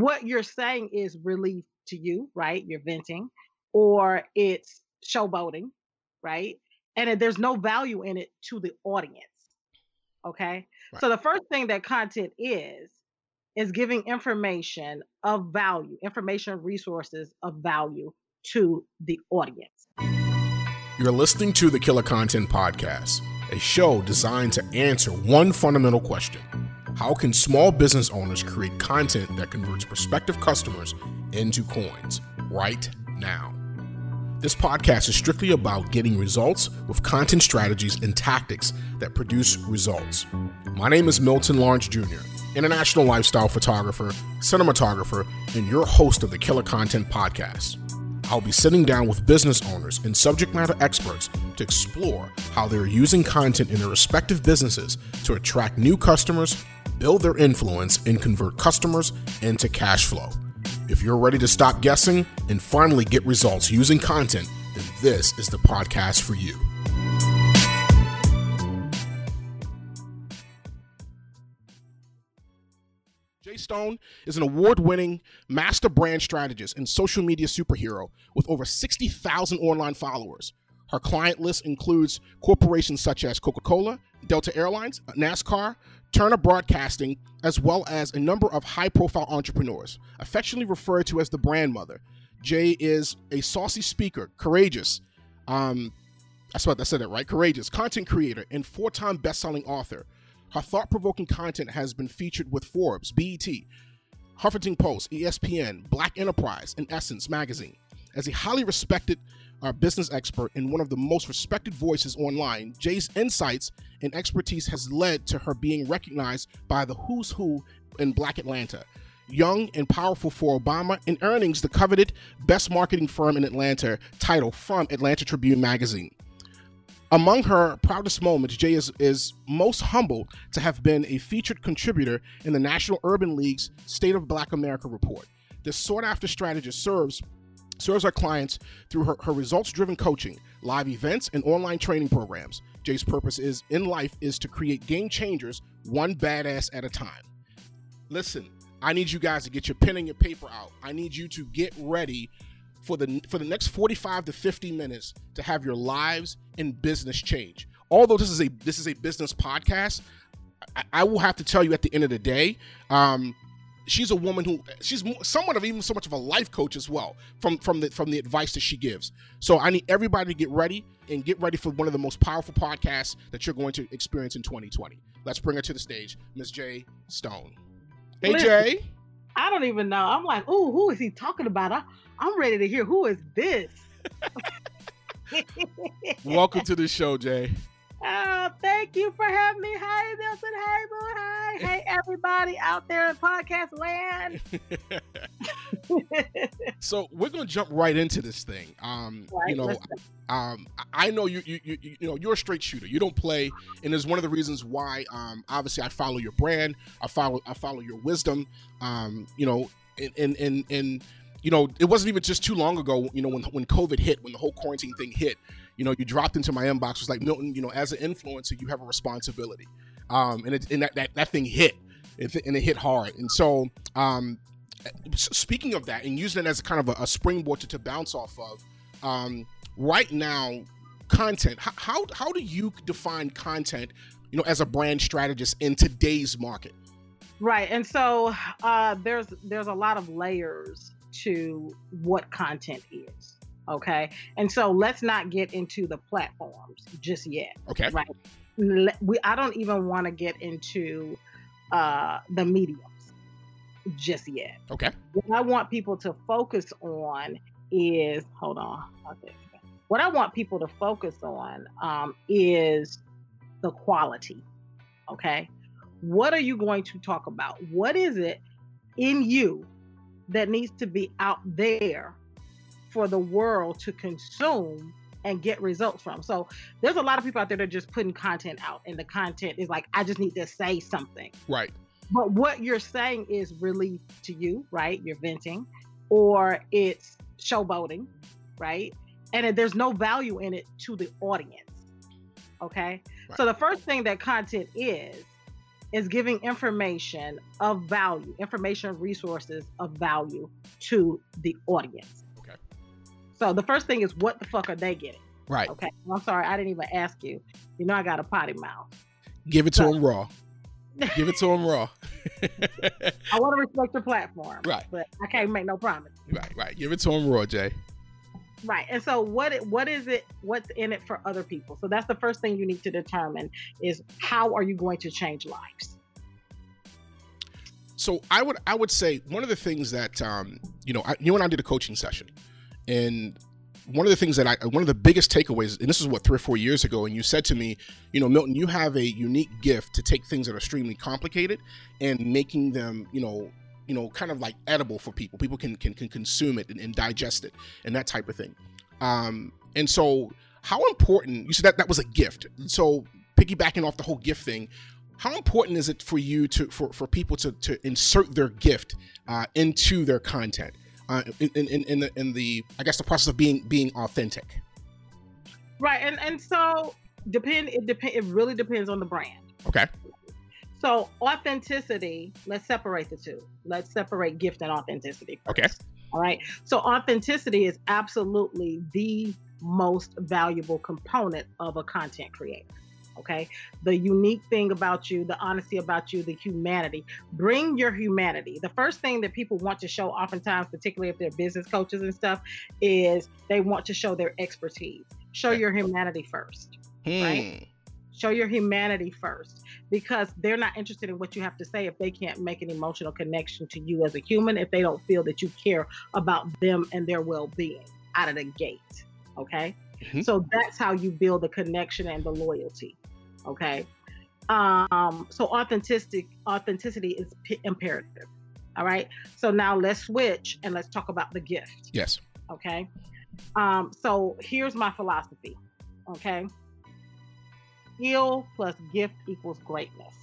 what you're saying is relief to you, right? You're venting, or it's showboating, right? And there's no value in it to the audience. Okay. Right. So the first thing that content is, is giving information of value, information resources of value to the audience. You're listening to the Killer Content Podcast, a show designed to answer one fundamental question How can small business owners create content that converts prospective customers into coins right now? This podcast is strictly about getting results with content strategies and tactics that produce results. My name is Milton Lawrence Jr., international lifestyle photographer, cinematographer, and your host of the Killer Content Podcast. I'll be sitting down with business owners and subject matter experts to explore how they're using content in their respective businesses to attract new customers, build their influence, and convert customers into cash flow. If you're ready to stop guessing and finally get results using content, then this is the podcast for you. Jay Stone is an award winning master brand strategist and social media superhero with over 60,000 online followers. Her client list includes corporations such as Coca Cola, Delta Airlines, NASCAR, Turner Broadcasting, as well as a number of high profile entrepreneurs, affectionately referred to as the brand mother. Jay is a saucy speaker, courageous, um, that's what I said it right, courageous, content creator, and four time best selling author. Her thought provoking content has been featured with Forbes, BET, Huffington Post, ESPN, Black Enterprise, and Essence magazine. As a highly respected uh, business expert and one of the most respected voices online, Jay's insights and expertise has led to her being recognized by the who's who in Black Atlanta. Young and powerful for Obama and earnings the coveted best marketing firm in Atlanta title from Atlanta Tribune magazine. Among her proudest moments, Jay is, is most humbled to have been a featured contributor in the National Urban League's State of Black America report. This sought after strategist serves serves our clients through her, her results driven coaching, live events, and online training programs. Jay's purpose is in life is to create game changers one badass at a time. Listen, I need you guys to get your pen and your paper out. I need you to get ready for the for the next 45 to 50 minutes to have your lives and business change. Although this is a this is a business podcast, I, I will have to tell you at the end of the day, um, she's a woman who she's somewhat of even so much of a life coach as well from from the from the advice that she gives. So I need everybody to get ready and get ready for one of the most powerful podcasts that you're going to experience in 2020. Let's bring her to the stage, Miss Jay Stone. Hey Listen, Jay. I don't even know. I'm like, oh, who is he talking about? I, I'm ready to hear who is this. Welcome to the show, Jay. Oh, thank you for having me. Hi, Nelson. Hi, Boo. Hi. Hey, everybody out there in podcast land. so we're gonna jump right into this thing. Um, right, you know, um, I know you, you, you, you know, you're a straight shooter. You don't play, and is one of the reasons why. Um, obviously, I follow your brand. I follow, I follow your wisdom. Um, you know, and and and and you know, it wasn't even just too long ago, you know, when when COVID hit, when the whole quarantine thing hit, you know, you dropped into my inbox was like, Milton, you know, as an influencer, you have a responsibility, um, and it, and that, that that thing hit, it, and it hit hard, and so um, speaking of that, and using it as a kind of a, a springboard to, to bounce off of, um, right now, content. How, how how do you define content, you know, as a brand strategist in today's market? Right, and so uh, there's there's a lot of layers to what content is. Okay. And so let's not get into the platforms just yet. Okay. Right. We, I don't even want to get into uh, the mediums just yet. Okay. What I want people to focus on is hold on. Okay. What I want people to focus on um, is the quality. Okay. What are you going to talk about? What is it in you that needs to be out there for the world to consume and get results from. So there's a lot of people out there that are just putting content out, and the content is like, I just need to say something. Right. But what you're saying is relief to you, right? You're venting, or it's showboating, right? And there's no value in it to the audience. Okay. Right. So the first thing that content is, is giving information of value, information resources of value to the audience. So the first thing is what the fuck are they getting? Right. Okay. I'm sorry, I didn't even ask you. You know I got a potty mouth. Give it to them raw. Give it to them raw. I want to respect your platform. Right. But I can't make no promise. right, right. Give it to them raw, Jay. Right. And so what it, what is it what's in it for other people? So that's the first thing you need to determine is how are you going to change lives? So I would I would say one of the things that um, you know I, you and I did a coaching session, and one of the things that I one of the biggest takeaways, and this is what three or four years ago, and you said to me, you know, Milton, you have a unique gift to take things that are extremely complicated and making them, you know, you know, kind of like edible for people. People can can, can consume it and, and digest it and that type of thing. Um, and so, how important? You said that that was a gift. So piggybacking off the whole gift thing, how important is it for you to for, for people to, to insert their gift uh, into their content uh, in, in, in the in the I guess the process of being being authentic? Right. And and so depend it depend it really depends on the brand. Okay. So authenticity, let's separate the two. Let's separate gift and authenticity. First. Okay. All right. So authenticity is absolutely the most valuable component of a content creator. Okay. The unique thing about you, the honesty about you, the humanity. Bring your humanity. The first thing that people want to show, oftentimes, particularly if they're business coaches and stuff, is they want to show their expertise. Show your humanity first. Hmm. Right. Show your humanity first because they're not interested in what you have to say if they can't make an emotional connection to you as a human, if they don't feel that you care about them and their well being out of the gate. Okay. Mhm. So that's how you build the connection and the loyalty. Okay. Um, so authenticity authenticity is p- imperative. All right. So now let's switch and let's talk about the gift. Yes. Okay. Um, so here's my philosophy. Okay. Skill plus gift equals greatness.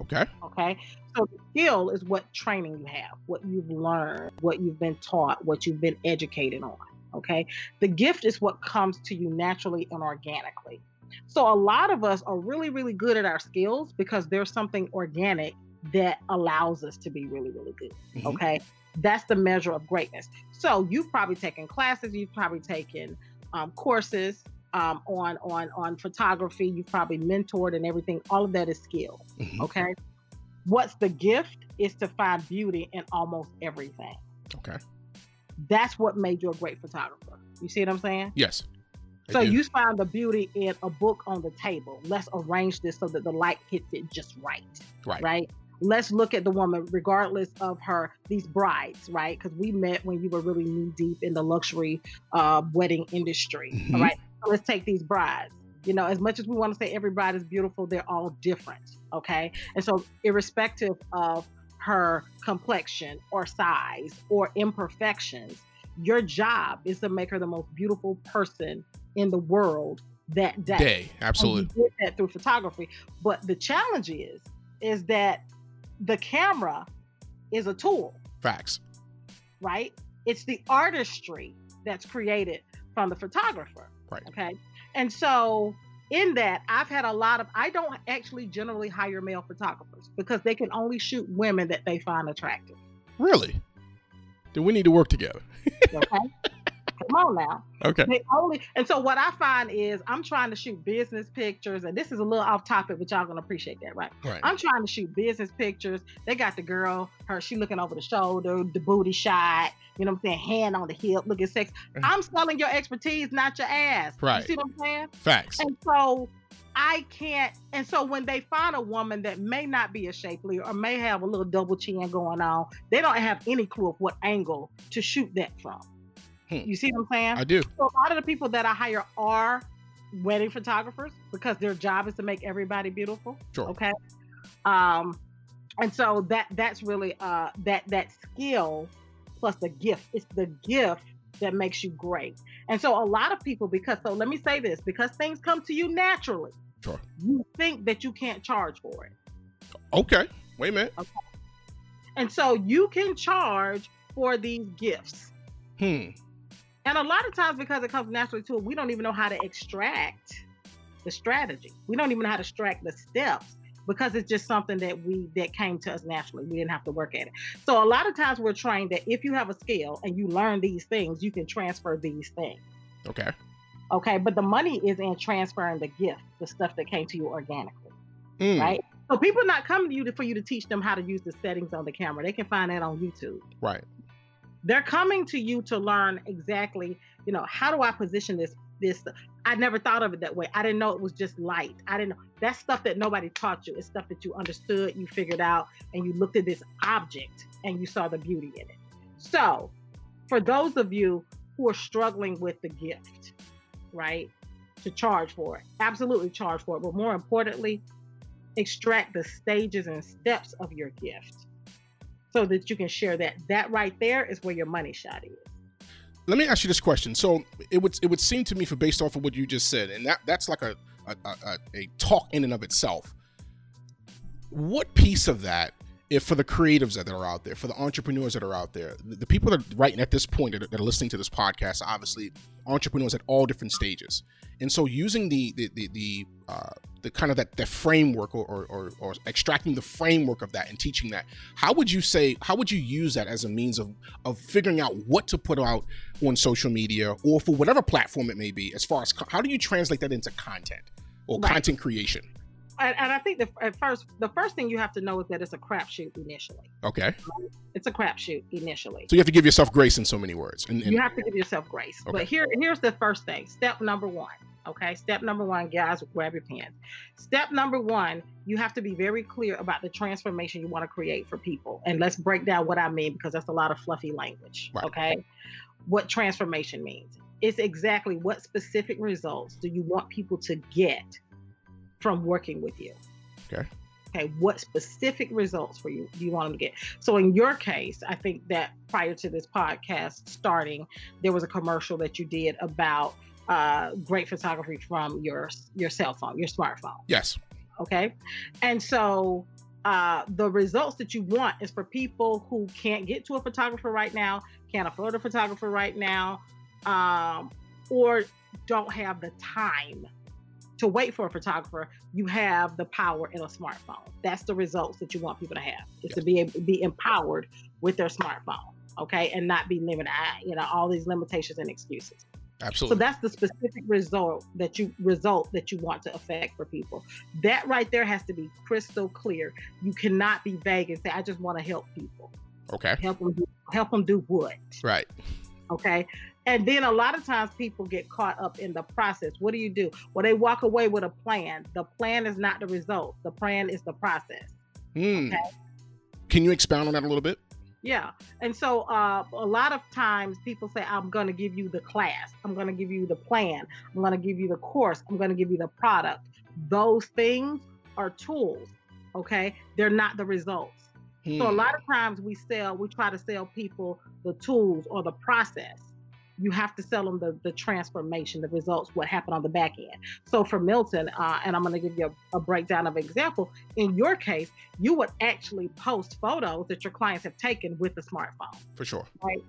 Okay. Okay. So skill is what training you have, what you've learned, what you've been taught, what you've been educated on. Okay. The gift is what comes to you naturally and organically. So a lot of us are really, really good at our skills because there's something organic that allows us to be really, really good. Mhm. Okay. That's the measure of greatness. So you've probably taken classes, you've probably taken um, courses um, on on on photography, you've probably mentored and everything. All of that is skill. Mhm. Okay. What's the gift is to find beauty in almost everything. Okay. That's what made you a great photographer. You see what I'm saying? Yes. So you find the beauty in a book on the table. Let's arrange this so that the light hits it just right. Right. Right. Let's look at the woman, regardless of her these brides, right? Because we met when you were really knee deep in the luxury uh, wedding industry. Mhm. All right. So let's take these brides. You know, as much as we want to say every bride is beautiful, they're all different. Okay. And so, irrespective of her complexion or size or imperfections, your job is to make her the most beautiful person in the world that day. Day. And Absolutely. you did that through photography. But the challenge is, is that the camera is a tool, Facts. right? It's the artistry that's created from the photographer. Right. Okay. And so in that, I've had a lot of I don't actually generally hire male photographers because they can only shoot women that they find attractive. Really? Then we need to work together. Okay. Come on now. Okay. They only and so what I find is I'm trying to shoot business pictures, and this is a little off topic, but y'all gonna appreciate that, right? Right. I'm trying to shoot business pictures. They got the girl, her, she looking over the shoulder, the booty shot, you know what I'm saying, hand on the hip, looking sexy. Mhm. I'm selling your expertise, not your ass. Right. You see what I'm saying? Facts. And so I can't. And so when they find a woman that may not be as shapely or may have a little double chin going on, they don't have any clue of what angle to shoot that from. Hmm. You see what I'm saying? I do. So a lot of the people that I hire are wedding photographers because their job is to make everybody beautiful. Sure. Okay. Um, and so that that's really uh that that skill plus the gift. It's the gift that makes you great. And so a lot of people because so let me say this because things come to you naturally. Sure. You think that you can't charge for it. Okay. Wait a minute. Okay. And so you can charge for these gifts. Hmm. And a lot of times, because it comes naturally to it, we don't even know how to extract the strategy. We don't even know how to extract the steps because it's just something that we that came to us naturally. We didn't have to work at it. So a lot of times we're trained that if you have a skill and you learn these things, you can transfer these things. Okay. Okay, but the money is in transferring the gift, the stuff that came to you organically, Mm, right? So people not coming to you to, for you to teach them how to use the settings on the camera. They can find that on YouTube. Right. They're coming to you to learn exactly, you know, how do I position this this I never thought of it that way. I didn't know it was just light. I didn't know that's stuff that nobody taught you. It's stuff that you understood, you figured out, and you looked at this object and you saw the beauty in it. So, for those of you who are struggling with the gift, right? To charge for it. Absolutely charge for it. But more importantly, extract the stages and steps of your gift so that you can share that. That right there is where your money shot is. Let me ask you this question. So it would it would seem to me, for based off of what you just said, and that that's like a a, a, a talk in and of itself. What piece of that, if for the creatives that are out there, for the entrepreneurs that are out there, the, people that are right at this point that are, that are listening to this podcast, obviously entrepreneurs at all different stages, and so using the the the, the uh, the kind of that the framework or, or, or, or extracting the framework of that and teaching that how would you say how would you use that as a means of of figuring out what to put out on social media or for whatever platform it may be as far as co- how do you translate that into content or Right. content creation And, and I think the at first the first thing you have to know is that it's a crapshoot initially. okay It's a crapshoot initially. so you have to give yourself grace in so many words and, and you have to give yourself grace. Okay. But here, here's the first thing. Step number one. Okay. Step number one, guys, grab your pens. Step number one, you have to be very clear about the transformation you want to create for people. And let's break down what I mean because that's a lot of fluffy language. Right. Okay. What transformation means. It's exactly what specific results do you want people to get from working with you? Okay. Okay, what specific results for you do you want them to get? So in your case, I think that prior to this podcast starting, there was a commercial that you did about uh, great photography from your your cell phone, your smartphone. yes Okay, and so uh, the results that you want is for people who can't get to a photographer right now, can't afford a photographer right now, um, or don't have the time to wait for a photographer. You have the power in a smartphone. That's the results that you want people to have. Is to be able be empowered with their smartphone. Okay, and not be limited. You know all these limitations and excuses. Absolutely. So that's the specific result that you result that you want to affect for people. That right there has to be crystal clear. You cannot be vague and say, "I just want to help people." okay Help them do, help them do what? right Okay. And then a lot of times people get caught up in the process. What do you do? Well, they walk away with a plan. The plan is not the result. The plan is the process. Hmm. Okay. can you expound on that a little bit Yeah. And so uh, a lot of times people say, I'm going to give you the class. I'm going to give you the plan. I'm going to give you the course. I'm going to give you the product. Those things are tools. Okay. They're not the results. So a Hmm. lot of times we sell, we try to sell people the tools or the process. You have to sell them the, the transformation, the results, what happened on the back end. So for Milton, uh, and I'm going to give you a, a breakdown of example. In your case, you would actually post photos that your clients have taken with the smartphone. for sure Right.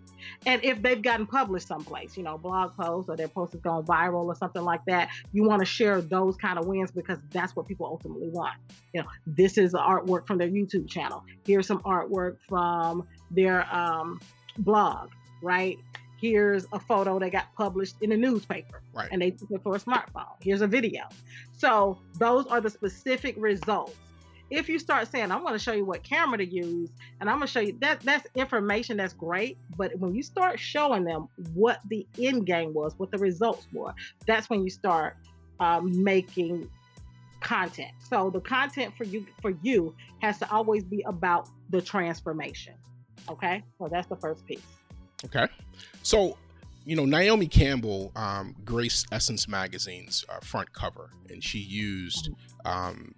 And if they've gotten published someplace, you know, blog posts or their post has gone viral or something like that, you want to share those kind of wins because that's what people ultimately want. You know, this is the artwork from their YouTube channel. Here's some artwork from their um, blog, right? Here's a photo that got published in a newspaper Right. and they took it for a smartphone. Here's a video. So those are the specific results. If you start saying, I'm going to show you what camera to use, and I'm going to show you that that's information that's great. But when you start showing them what the end game was, what the results were, that's when you start um, making content. So the content for you for you has to always be about the transformation. Okay, so that's the first piece. Okay. So, you know, Naomi Campbell um, graced Essence Magazine's uh, front cover, and she used um,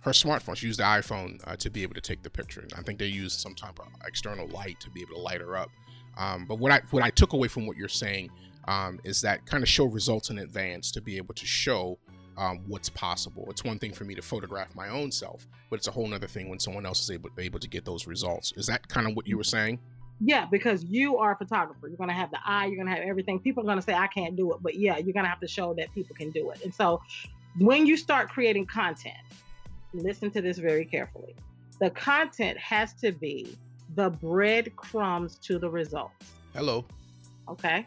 her smartphone. She used the iPhone uh, to be able to take the picture. And I think they used some type of external light to be able to light her up. Um, but what I what I took away from what you're saying um, is that kind of show results in advance to be able to show um, what's possible. It's one thing for me to photograph my own self, but it's a whole other thing when someone else is able able to get those results. Is that kind of what you were saying? Yeah, because you are a photographer. You're going to have the eye, you're going to have everything. People are going to say, I can't do it. But yeah, you're going to have to show that people can do it. And so when you start creating content, listen to this very carefully. The content has to be the breadcrumbs to the results. Hello. Okay.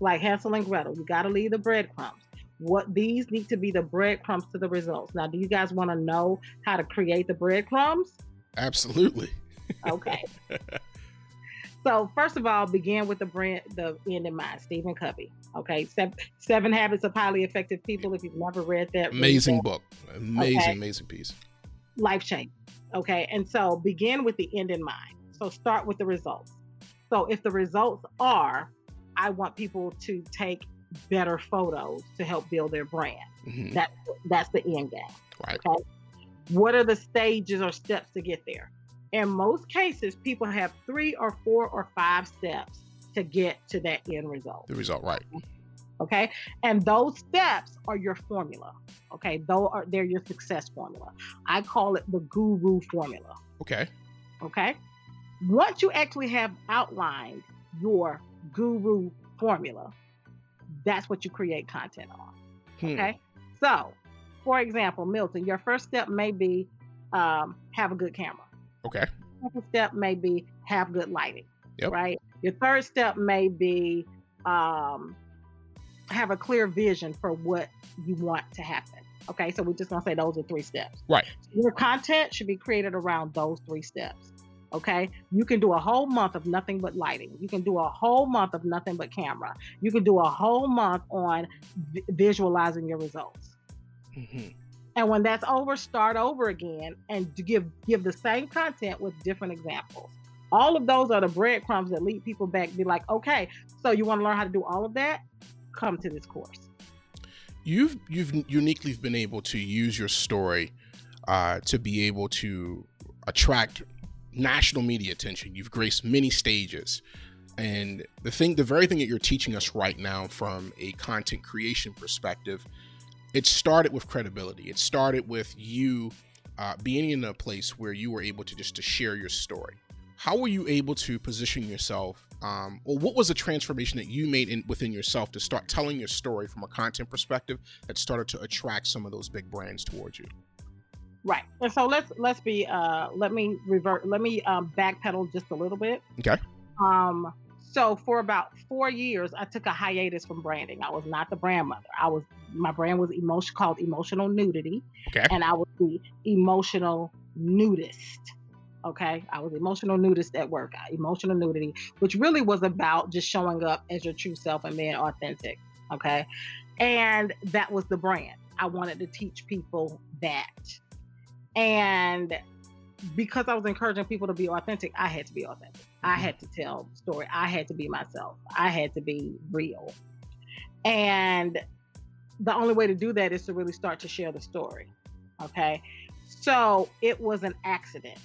Like Hansel and Gretel, you got to leave the breadcrumbs. What these need to be the breadcrumbs to the results. Now, do you guys want to know how to create the breadcrumbs? Absolutely. Okay. so first of all, begin with the brand, the end in mind. Stephen Covey. Okay, seven, seven Habits of Highly Effective People. If you've never read that, amazing read that. book, amazing, okay. amazing piece. Life change. Okay, and so begin with the end in mind. So start with the results. So if the results are, I want people to take better photos to help build their brand. Mm-hmm. That that's the end game. Right. Okay. What are the stages or steps to get there? In most cases, people have three or four or five steps to get to that end result. The result, right. Okay. And those steps are your formula. Okay. Those are they're your success formula. I call it the guru formula. Okay. Okay. Once you actually have outlined your guru formula, that's what you create content on. Hmm. Okay. So, for example, Milton, your first step may be um, have a good camera. Okay. Second step may be have good lighting. Yep. Right. Your third step may be um, have a clear vision for what you want to happen. Okay, so we're just gonna say those are three steps. Right. Your content should be created around those three steps. Okay, you can do a whole month of nothing but lighting. You can do a whole month of nothing but camera. You can do a whole month on v- visualizing your results. Mm-hmm. And when that's over, start over again and give give the same content with different examples. All of those are the breadcrumbs that lead people back. Be like, okay, so you want to learn how to do all of that? Come to this course. You've you've uniquely been able to use your story uh, to be able to attract national media attention. You've graced many stages. And the thing, the very thing that you're teaching us right now from a content creation perspective, it started with credibility. It started with you uh, being in a place where you were able to just to share your story. How were you able to position yourself um, or what was the transformation that you made in, within yourself to start telling your story from a content perspective that started to attract some of those big brands towards you? Right. And so let's let's be uh let me revert let me um backpedal just a little bit. Okay. Um so for about four years i took a hiatus from branding i was not the brand mother i was my brand was emotion called emotional nudity okay and i was the emotional nudist Okay. I was emotional nudist at work, emotional nudity, which really was about just showing up as your true self and being authentic. Okay. And that was the brand. I wanted to teach people that. And because I was encouraging people to be authentic, I had to be authentic. I mm-hmm. had to tell the story. I had to be myself. I had to be real. And the only way to do that is to really start to share the story. Okay. So it was an accident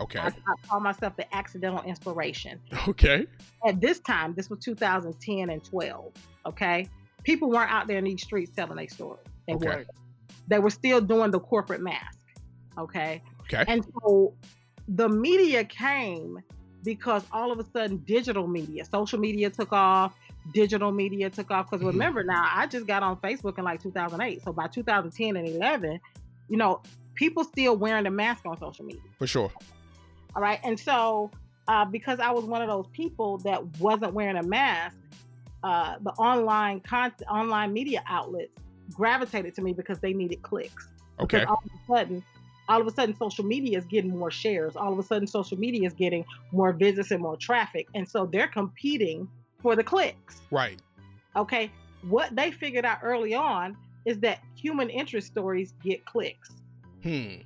Okay. I, I call myself the accidental inspiration. Okay. At this time, this was 2010 and 12. Okay. People weren't out there in these streets telling their story. They okay. weren't. They were still doing the corporate mask. Okay. Okay. And so the media came because all of a sudden digital media, social media took off, digital media took off. Because mm-hmm. remember now, I just got on Facebook in like 2008. So by 2010 and 11, you know, people still wearing the mask on social media. For sure. All right. And so, uh, because I was one of those people that wasn't wearing a mask, uh, the online content, online media outlets gravitated to me because they needed clicks. Okay. Because all of a sudden, all of a sudden, social media is getting more shares. All of a sudden, social media is getting more visits and more traffic, and so they're competing for the clicks. Right. Okay. What they figured out early on is that human interest stories get clicks. Hmm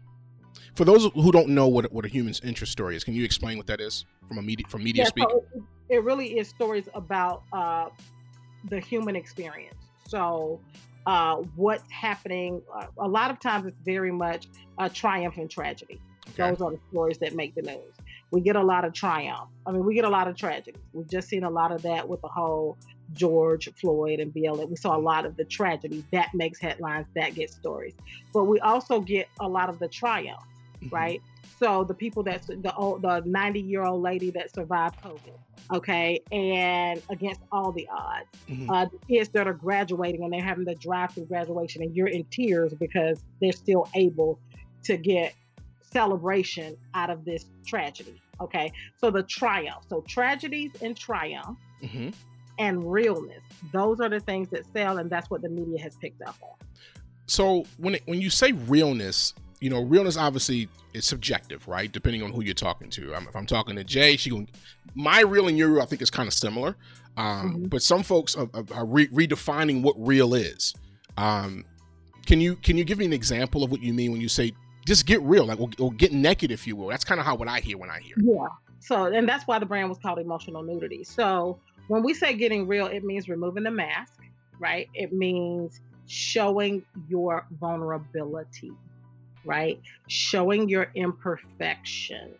for those who don't know what what a human's interest story is, can you explain what that is from a media from media yeah, speak? So it, really is stories about uh, the human experience. So uh, what's happening? Uh, a lot of times it's very much a triumph and tragedy. Okay. Those are the stories that make the news. We get a lot of triumph. I mean, we get a lot of tragedy. We've just seen a lot of that with the whole George Floyd and BLM. We saw a lot of the tragedy that makes headlines, that gets stories. But we also get a lot of the triumph mm-hmm. right? So the people that the old, the 90 year old lady that survived COVID, okay, and against all the odds, mm-hmm. uh, the kids that are graduating and they're having the drive through graduation, and you're in tears because they're still able to get celebration out of this tragedy. Okay. So the triumph. So tragedies and triumph mm-hmm. and realness. Those are the things that sell, and that's what the media has picked up on. So when it, when you say realness, you know, realness obviously is subjective, right? Depending on who you're talking to. I'm, if I'm talking to Jay, she going my real and your real, I think is kind of similar, um, mm-hmm. but some folks are, are re- redefining what real is. Um, can you can you give me an example of what you mean when you say just get real, like or, or get naked, if you will? That's kind of how what I hear when I hear. Yeah. So and that's why the brand was called emotional nudity. So when we say getting real, it means removing the mask, right? It means showing your vulnerability, right? Showing your imperfections,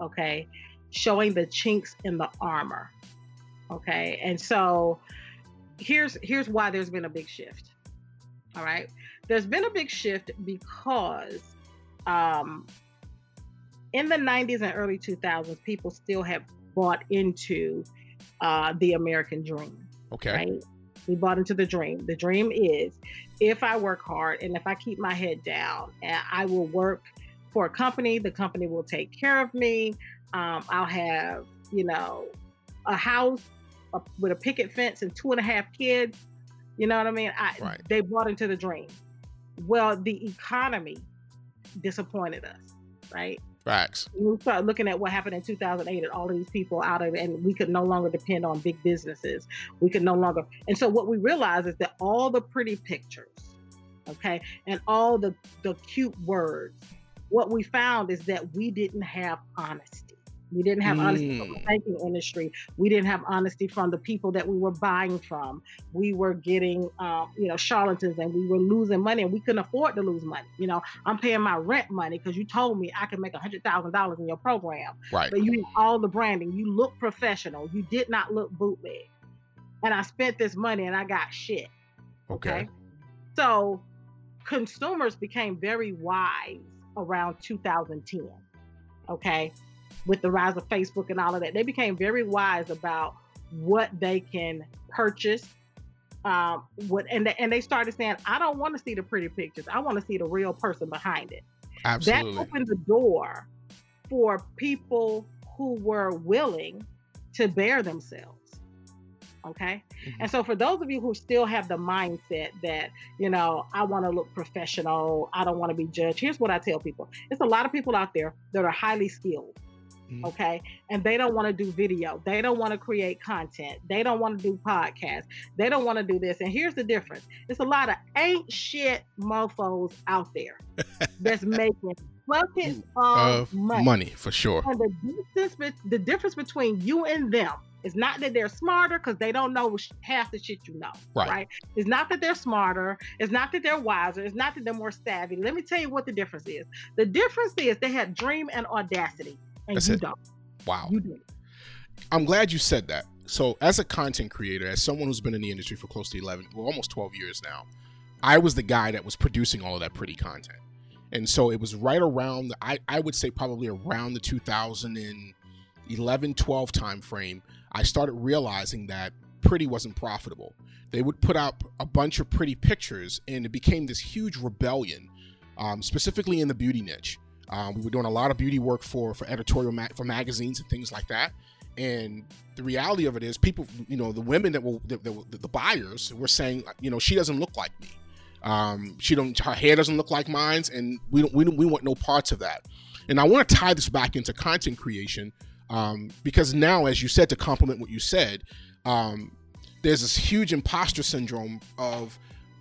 okay? Showing the chinks in the armor, okay? And so here's here's why there's been a big shift. All right. There's been a big shift because um in the 90s and early 2000s, people still have bought into uh, the American dream. Okay. Right? We bought into the dream. The dream is if I work hard and if I keep my head down and I will work for a company, the company will take care of me. Um, I'll have, you know, a house with a picket fence and two and a half kids. You know what I mean? I, right. They bought into the dream. Well, the economy disappointed us, right? Facts. We start looking at what happened in 2008 and all of these people out of, and we could no longer depend on big businesses. We could no longer. And so what we realized is that all the pretty pictures, okay, and all the the cute words, what we found is that we didn't have honesty. We didn't have mm. honesty from the mm. banking industry. We didn't have honesty from the people that we were buying from. We were getting, um, you know, charlatans, and we were losing money, and we couldn't afford to lose money. You know, I'm paying my rent money because you told me I could make a hundred thousand dollars in your program. Right. But you all the branding. You look professional. You did not look bootleg. And I spent this money, and I got shit. okay? okay? So consumers became very wise around 2010. Okay with the rise of Facebook and all of that. They became very wise about what they can purchase. Um, what and they, and they started saying, I don't want to see the pretty pictures. I want to see the real person behind it. Absolutely. That opened the door for people who were willing to bear themselves. Okay. Mm-hmm. And so, for those of you who still have the mindset that, you know, I want to look professional, I don't want to be judged, here's what I tell people it's a lot of people out there that are highly skilled Mm-hmm. Okay. And they don't want to do video. They don't want to create content. They don't want to do podcasts. They don't want to do this. And here's the difference it's a lot of ain't shit mofos out there that's making buckets of, money. money. for sure. And the distance, the difference between you and them is not that they're smarter because they don't know half the shit you know. Right. right. It's not that they're smarter. It's not that they're wiser. It's not that they're more savvy. Let me tell you what the difference is. The difference is they have dream and audacity and That's it. don't. Wow. I'm glad you said that. So, as a content creator, as someone who's been in the industry for close to 11, well, almost 12 years now, I was the guy that was producing all of that pretty content. And so it was right around, the, I, I would say probably around the 2011 12 timeframe, I started realizing that pretty wasn't profitable. They would put up a bunch of pretty pictures, and it became this huge rebellion, um, specifically in the beauty niche. Um, we were doing a lot of beauty work for for editorial ma- for magazines and things like that. And the reality of it is, people, you know, the women that were the, the, the buyers were saying, you know, she doesn't look like me. Um, she don't, her hair doesn't look like mine's, and we don't, we don't, we want no parts of that. And I want to tie this back into content creation um, because now, as you said, to complement what you said, um, there's this huge imposter syndrome of,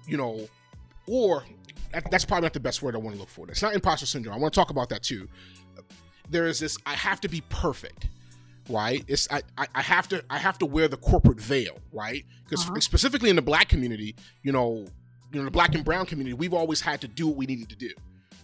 you know, or that, that's probably not the best word I want to look for. It's not imposter syndrome. I want to talk about that too. There is this I have to be perfect, right? It's I, I have to I have to wear the corporate veil, right? Because uh-huh. specifically in the black community, you know, you know, the black and brown community, we've always had to do what we needed to do.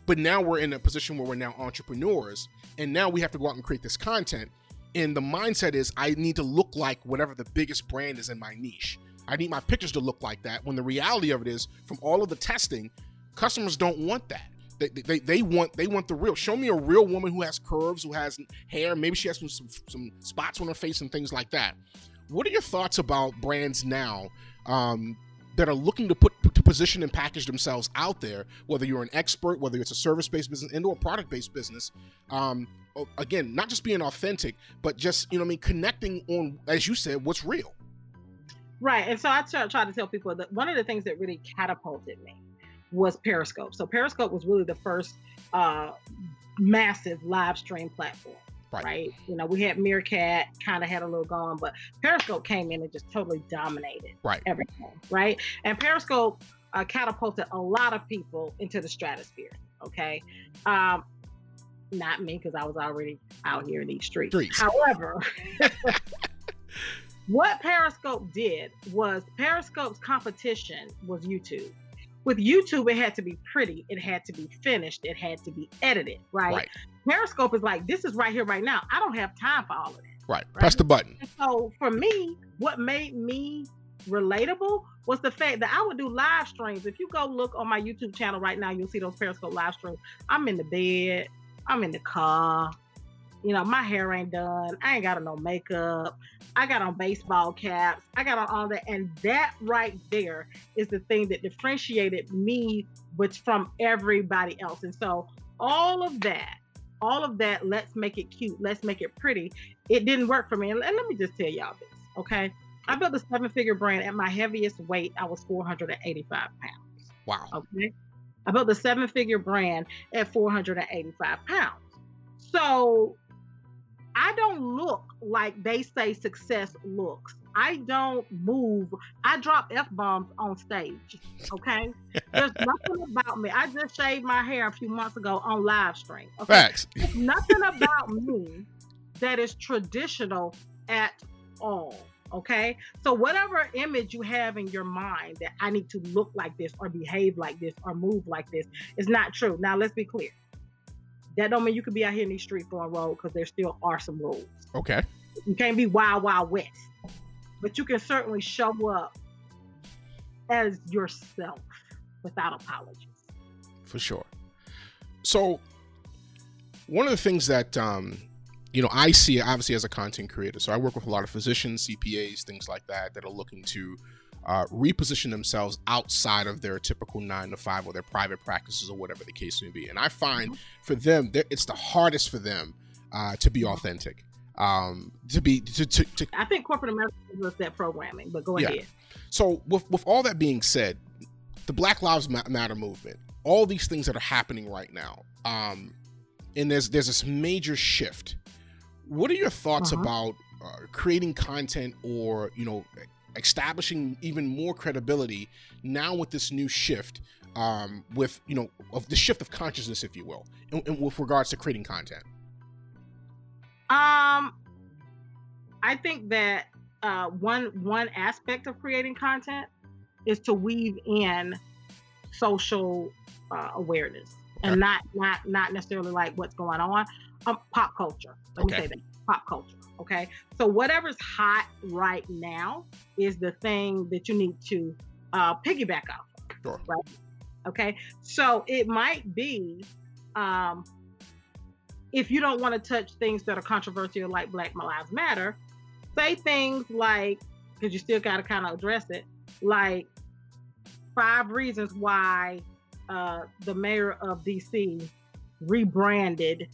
But now we're in a position where we're now entrepreneurs, and now we have to go out and create this content. And the mindset is I need to look like whatever the biggest brand is in my niche. I need my pictures to look like that. When the reality of it is, from all of the testing, Customers don't want that. They, they, they want they want the real. Show me a real woman who has curves, who has hair. Maybe she has some, some, some spots on her face and things like that. What are your thoughts about brands now um, that are looking to put to position and package themselves out there, whether you're an expert, whether it's a service-based business and a product-based business. Um, again, not just being authentic, but just you know, I mean, connecting on, as you said, what's real. Right, and so I try to tell people that one of the things that really catapulted me was Periscope. So Periscope was really the first uh, massive live stream platform. Right. right. You know, we had Meerkat kind of had a little going, but Periscope came in and just totally dominated right. everything. Right. And Periscope uh, catapulted a lot of people into the stratosphere. Okay. Um, not me because I was already out here in these streets. streets. However, what Periscope did was Periscope's competition was YouTube with YouTube, it had to be pretty, it had to be finished, it had to be edited, right? right. Periscope is like, this is right here, right now. I don't have time for all of that. Right. right? Press the button. And so for me, what made me relatable was the fact that I would do live streams. If you go look on my YouTube channel right now, you'll see those Periscope live streams. I'm in the bed, I'm in the car, you know, my hair ain't done. I ain't got on no makeup. I got on baseball caps. I got on all that. And that right there is the thing that differentiated me which from everybody else. And so all of that, all of that, let's make it cute, let's make it pretty. It didn't work for me. And let me just tell y'all this, okay? I built a seven figure brand at my heaviest weight. I was 485 pounds. Wow. Okay. I built a seven figure brand at 485 pounds. So I don't look like they say success looks. I don't move. I drop f bombs on stage. Okay, there's nothing about me. I just shaved my hair a few months ago on live stream. Okay? Facts. There's nothing about me that is traditional at all. Okay, so whatever image you have in your mind that I need to look like this or behave like this or move like this is not true. Now let's be clear. That don't mean you can be out here in these streets on road because there still are some rules. Okay. You can't be wild, wild west, but you can certainly show up as yourself without apologies. For sure. So, one of the things that um, you know I see obviously as a content creator, so I work with a lot of physicians, CPAs, things like that, that are looking to uh, reposition themselves outside of their typical nine to five or their private practices or whatever the case may be. And I find for them, it's the hardest for them uh, to be authentic. Um, to be to, to, to I think corporate America does that programming, but go yeah. ahead. So with with all that being said, the Black Lives Matter movement, all these things that are happening right now, um, and there's there's this major shift. What are your thoughts uh-huh. about uh, creating content or you know establishing even more credibility now with this new shift um, with you know of the shift of consciousness if you will in, in, with regards to creating content? Um i think that uh, one one aspect of creating content is to weave in social uh, awareness okay. and not not not necessarily like what's going on. Um, pop culture. Let okay. me say that. Pop culture Okay. So whatever's hot right now is the thing that you need to uh, piggyback off. Sure. Right. Okay. So it might be um, if you don't want to touch things that are controversial like Black Lives Matter, say things like, because you still got to kind of address it, like five reasons why uh, the mayor of DC rebranded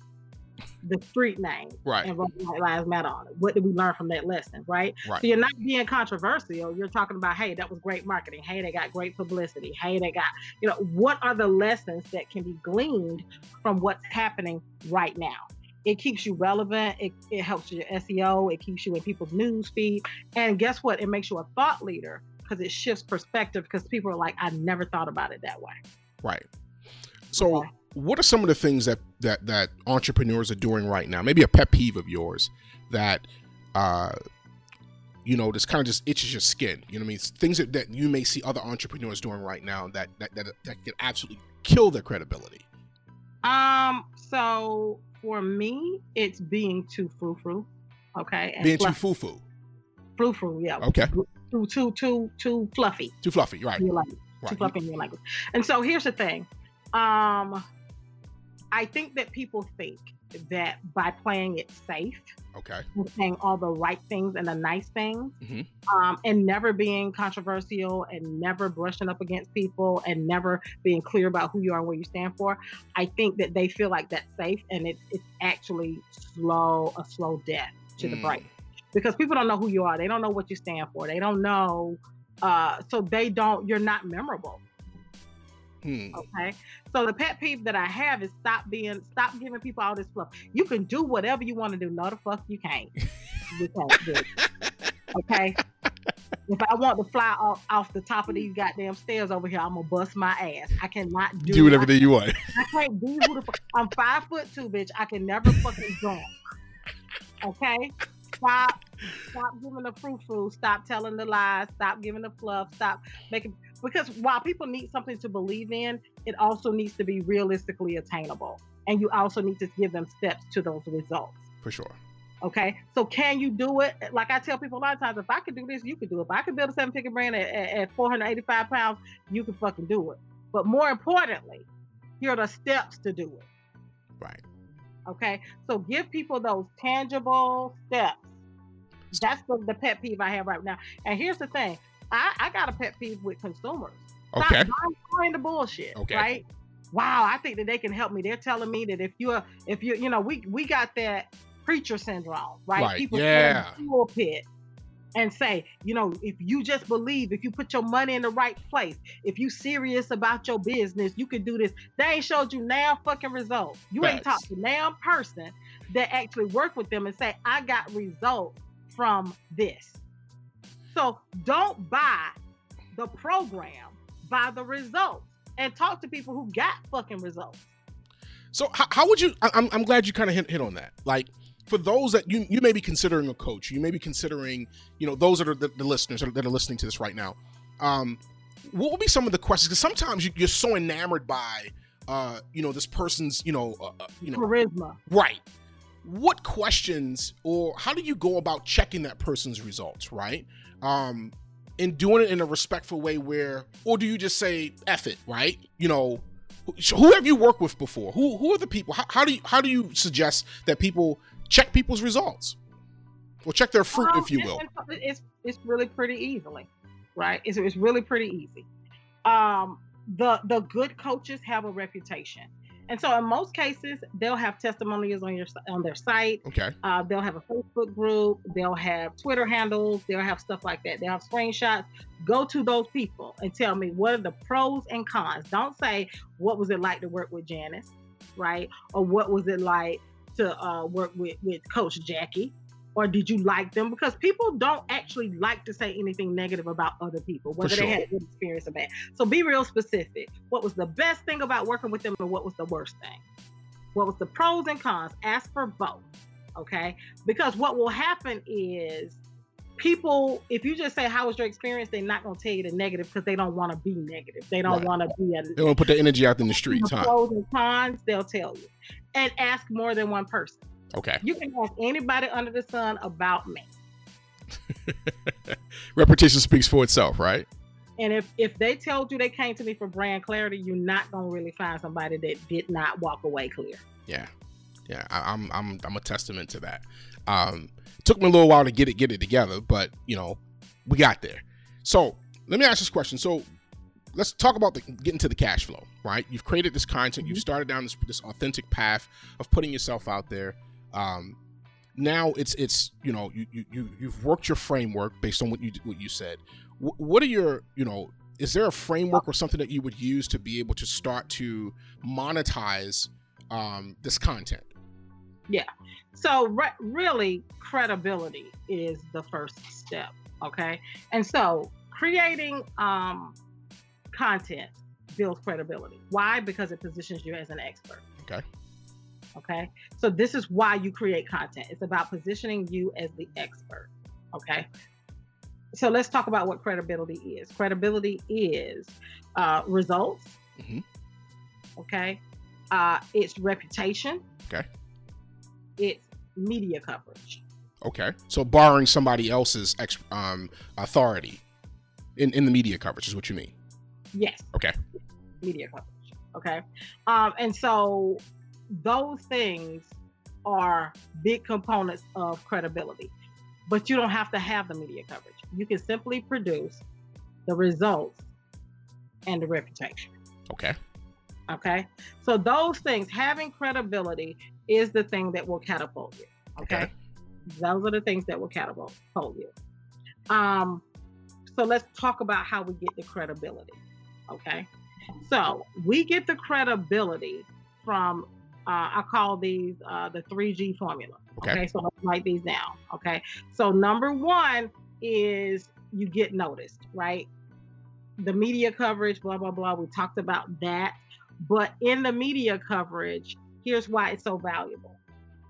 the street name right. and Black Lives Matter on it. What did we learn from that lesson, right? right? So you're not being controversial. You're talking about, hey, that was great marketing. Hey, they got great publicity. Hey, they got, you know, what are the lessons that can be gleaned from what's happening right now? It keeps you relevant. It, it helps your SEO. It keeps you in people's news feed. And guess what? It makes you a thought leader because it shifts perspective because people are like, I never thought about it that way. Right. So okay what are some of the things that that that entrepreneurs are doing right now? Maybe a pet peeve of yours that uh you know, this kind of just itches your skin. You know what I mean? Things that, that you may see other entrepreneurs doing right now that that that, that can absolutely kill their credibility. Um, so for me, it's being too frou frou. Okay. And being fluffy. too foo foo. Frou frou, yeah. Okay. Too too too too fluffy. Too fluffy, right. Like right. Too fluffy in your language. And so here's the thing. Um I think that people think that by playing it safe, Okay. and saying all the right things and the nice things, Mhm. um, and never being controversial and never brushing up against people and never being clear about who you are and what you stand for, I think that they feel like that's safe, and it's it's actually slow a slow death to the Mm. brain because people don't know who you are. They don't know what you stand for. They don't know. Uh, so they don't. You're not memorable. Hmm. Okay. So the pet peeve that I have is stop being, stop giving people all this fluff. You can do whatever you want to do. No, the fuck you can't. You can't. Okay. If I want to fly off, off the top of these goddamn stairs over here, I'm gonna bust my ass. I cannot do. Do whatever you want. I, can't be who the fuck. I'm five foot two, bitch. I can never fucking jump. Okay. Stop. Stop giving the frou frou. Stop telling the lies. Stop giving the fluff. Stop making because while people need something to believe in, it also needs to be realistically attainable. And you also need to give them steps to those results. For sure. Okay. So can you do it? Like I tell people a lot of times, if I could do this, you could do it. If I could build a seven figure brand at, at, at 485 pounds, you can fucking do it. But more importantly, here are the steps to do it. Right. Okay. So give people those tangible steps. That's the, the pet peeve I have right now. And here's the thing I, I got a pet peeve with consumers. Stop Okay. buying- buying the bullshit. Okay. Right. Wow, I think that they can help me. They're telling me that if you're, uh, if you, you know, we we got that preacher syndrome, right? Right, People yeah. the pulpit and say, you know, if you just believe, if you put your money in the right place, if you serious about your business, you can do this. They ain't showed you now fucking results. You ain't Facts. talked to now person that actually work with them and say, I got results from this. So don't buy the program, buy the results, and talk to people who got fucking results. So how, how would you? I- I'm, I'm glad you kind of hit, hit on that. Like for those that you you may be considering a coach, you may be considering, you know, those that are the, the listeners that are, that are listening to this right now. Um, what would be some of the questions? Because sometimes you, you're so enamored by, uh, you know, this person's, you know, uh, uh, you know, Charisma. Right. What questions or how do you go about checking that person's results, right? Um, and doing it in a respectful way where, or do you just say F it, right? You know, who have you worked with before? Who who are the people? How, how do you how do you suggest that people check people's results? Or check their fruit, Um, if you will. It's it's really pretty easily, right? It's, it's really pretty easy. Um, the the good coaches have a reputation, and so in most cases they'll have testimonials on your on their site. Okay. Uh, they'll have a Facebook group. They'll have Twitter handles. They'll have stuff like that. They'll have screenshots. Go to those people and tell me what are the pros and cons. Don't say what was it like to work with Janice, right? Or what was it like to uh, work with with Coach Jackie, or did you like them? Because people don't actually like to say anything negative about other people, whether sure. they had a good experience or bad. So be real specific. What was the best thing about working with them, and what was the worst thing? What was the pros and cons? Ask for both. Okay. Because what will happen is people, if you just say, How was your experience? They're not going to tell you the negative because they don't want to be negative. They don't Right. want to be a They want to put their energy out in the streets, the huh? pros and cons, they'll tell you. And ask more than one person. Okay. You can ask anybody under the sun about me. Reputation speaks for itself, right? And if if they told you they came to me for brand clarity, you're not gonna really find somebody that did not walk away clear. Yeah, yeah, I, I'm I'm I'm a testament to that. Um, took me a little while to get it get it together, but you know, we got there. So let me ask this question. So let's talk about the getting to the cash flow, right? You've created this content, you've started down this this authentic path of putting yourself out there. Um, now it's it's you know you you you you've worked your framework based on what you what you said. Wh- what are your you know is there a framework or something that you would use to be able to start to monetize um, this content? Yeah. So re- really, credibility is the first step. Okay, and so creating um, content builds credibility. Why? Because it positions you as an expert. Okay. Okay. So this is why you create content. It's about positioning you as the expert. Okay. So let's talk about what credibility is. Credibility is uh, results. Mhm. Okay. Uh, it's reputation. Okay. It's media coverage. Okay. So borrowing somebody else's ex- um, authority in, in the media coverage is what you mean. Yes. Okay. Media coverage. Okay. Um, and so those things are big components of credibility. But you don't have to have the media coverage. You can simply produce the results and the reputation. Okay. Okay. So those things, having credibility is the thing that will catapult you. Okay. okay. Those are the things that will catapult you. Um, so let's talk about how we get the credibility. Okay. So we get the credibility from uh, I call these uh, the 3G formula. Okay. okay. So let's write these down. Okay. So number one is you get noticed, right? The media coverage, blah, blah, blah. We talked about that. But in the media coverage, here's why it's so valuable.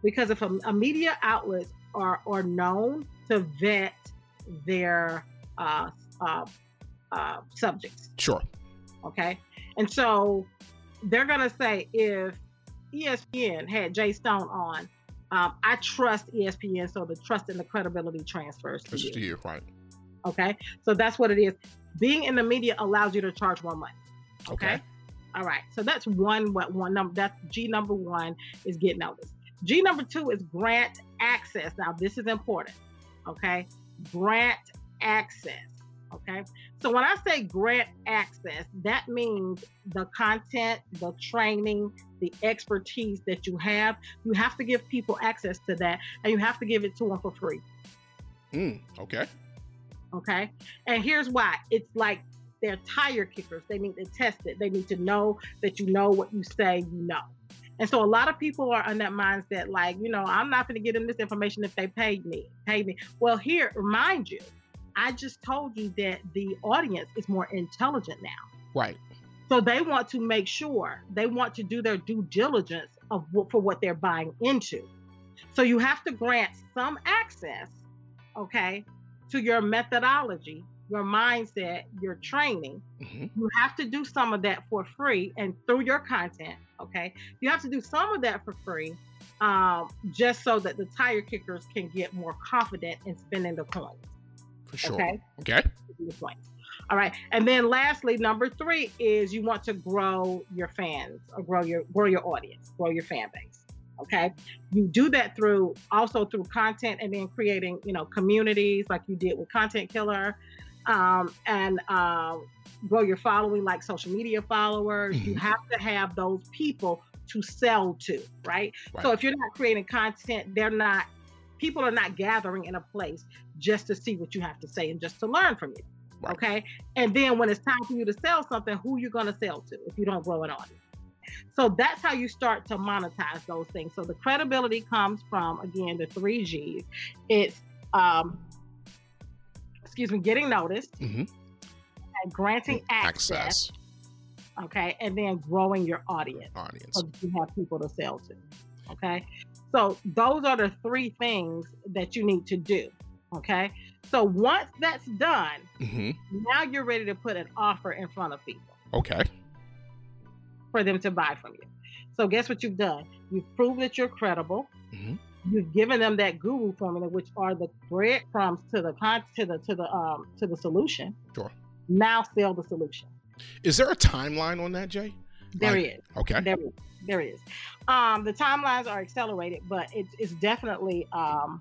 Because if a, a media outlets are, are known to vet their uh, uh, uh, subjects. Sure. Okay. And so they're going to say if ESPN had Jay Stone on, um, I trust ESPN, so the trust and the credibility transfers to you. to you. Right. Okay. So that's what it is. Being in the media allows you to charge more money. Okay. okay. All right. So that's one. What one number? That's G number one is get noticed. G number two is grant access. Now this is important. Okay. Grant access. Okay. So when I say grant access, that means the content, the training, the expertise that you have, you have to give people access to that and you have to give it to them for free. Mm, okay. Okay. And here's why it's like they're tire kickers. They need to test it. They need to know that you know what you say you know. And so a lot of people are on that mindset, like, you know, I'm not going to get them this information if they paid me, pay me. Well, here, remind you, I just told you that the audience is more intelligent now. Right. So they want to make sure they want to do their due diligence of for what they're buying into. So you have to grant some access, okay, to your methodology, your mindset, your training. Mm-hmm. You have to do some of that for free and through your content, okay. You have to do some of that for free, um, just so that the tire kickers can get more confident in spending the coins. For sure. Okay. Okay. All right. And then lastly, number three is you want to grow your fans or grow your grow your audience, grow your fan base. Okay. You do that through also through content and then creating, you know, communities like you did with Content Killer. Um, and uh, grow your following like social media followers. Mm-hmm. You have to have those people to sell to, right? right? So if you're not creating content, they're not people are not gathering in a place just to see what you have to say and just to learn from you. Right. Okay. And then when it's time for you to sell something, who you're going to sell to if you don't grow an audience. So that's how you start to monetize those things. So the credibility comes from again the three G's. It's um, excuse me, getting noticed, mm-hmm. and granting access, access, Okay, and then growing your audience. Audience. So you have people to sell to. Okay. So those are the three things that you need to do. Okay. So once that's done, mm-hmm. now you're ready to put an offer in front of people. Okay. For them to buy from you. So guess what you've done? You've proved that you're credible. Mm-hmm. You've given them that guru formula, which are the breadcrumbs to the to the to the um to the solution. Sure. Now sell the solution. Is there a timeline on that, Jay? There like, is. Okay. There is. There is. Um, the timelines are accelerated, but it's, it's definitely. Um,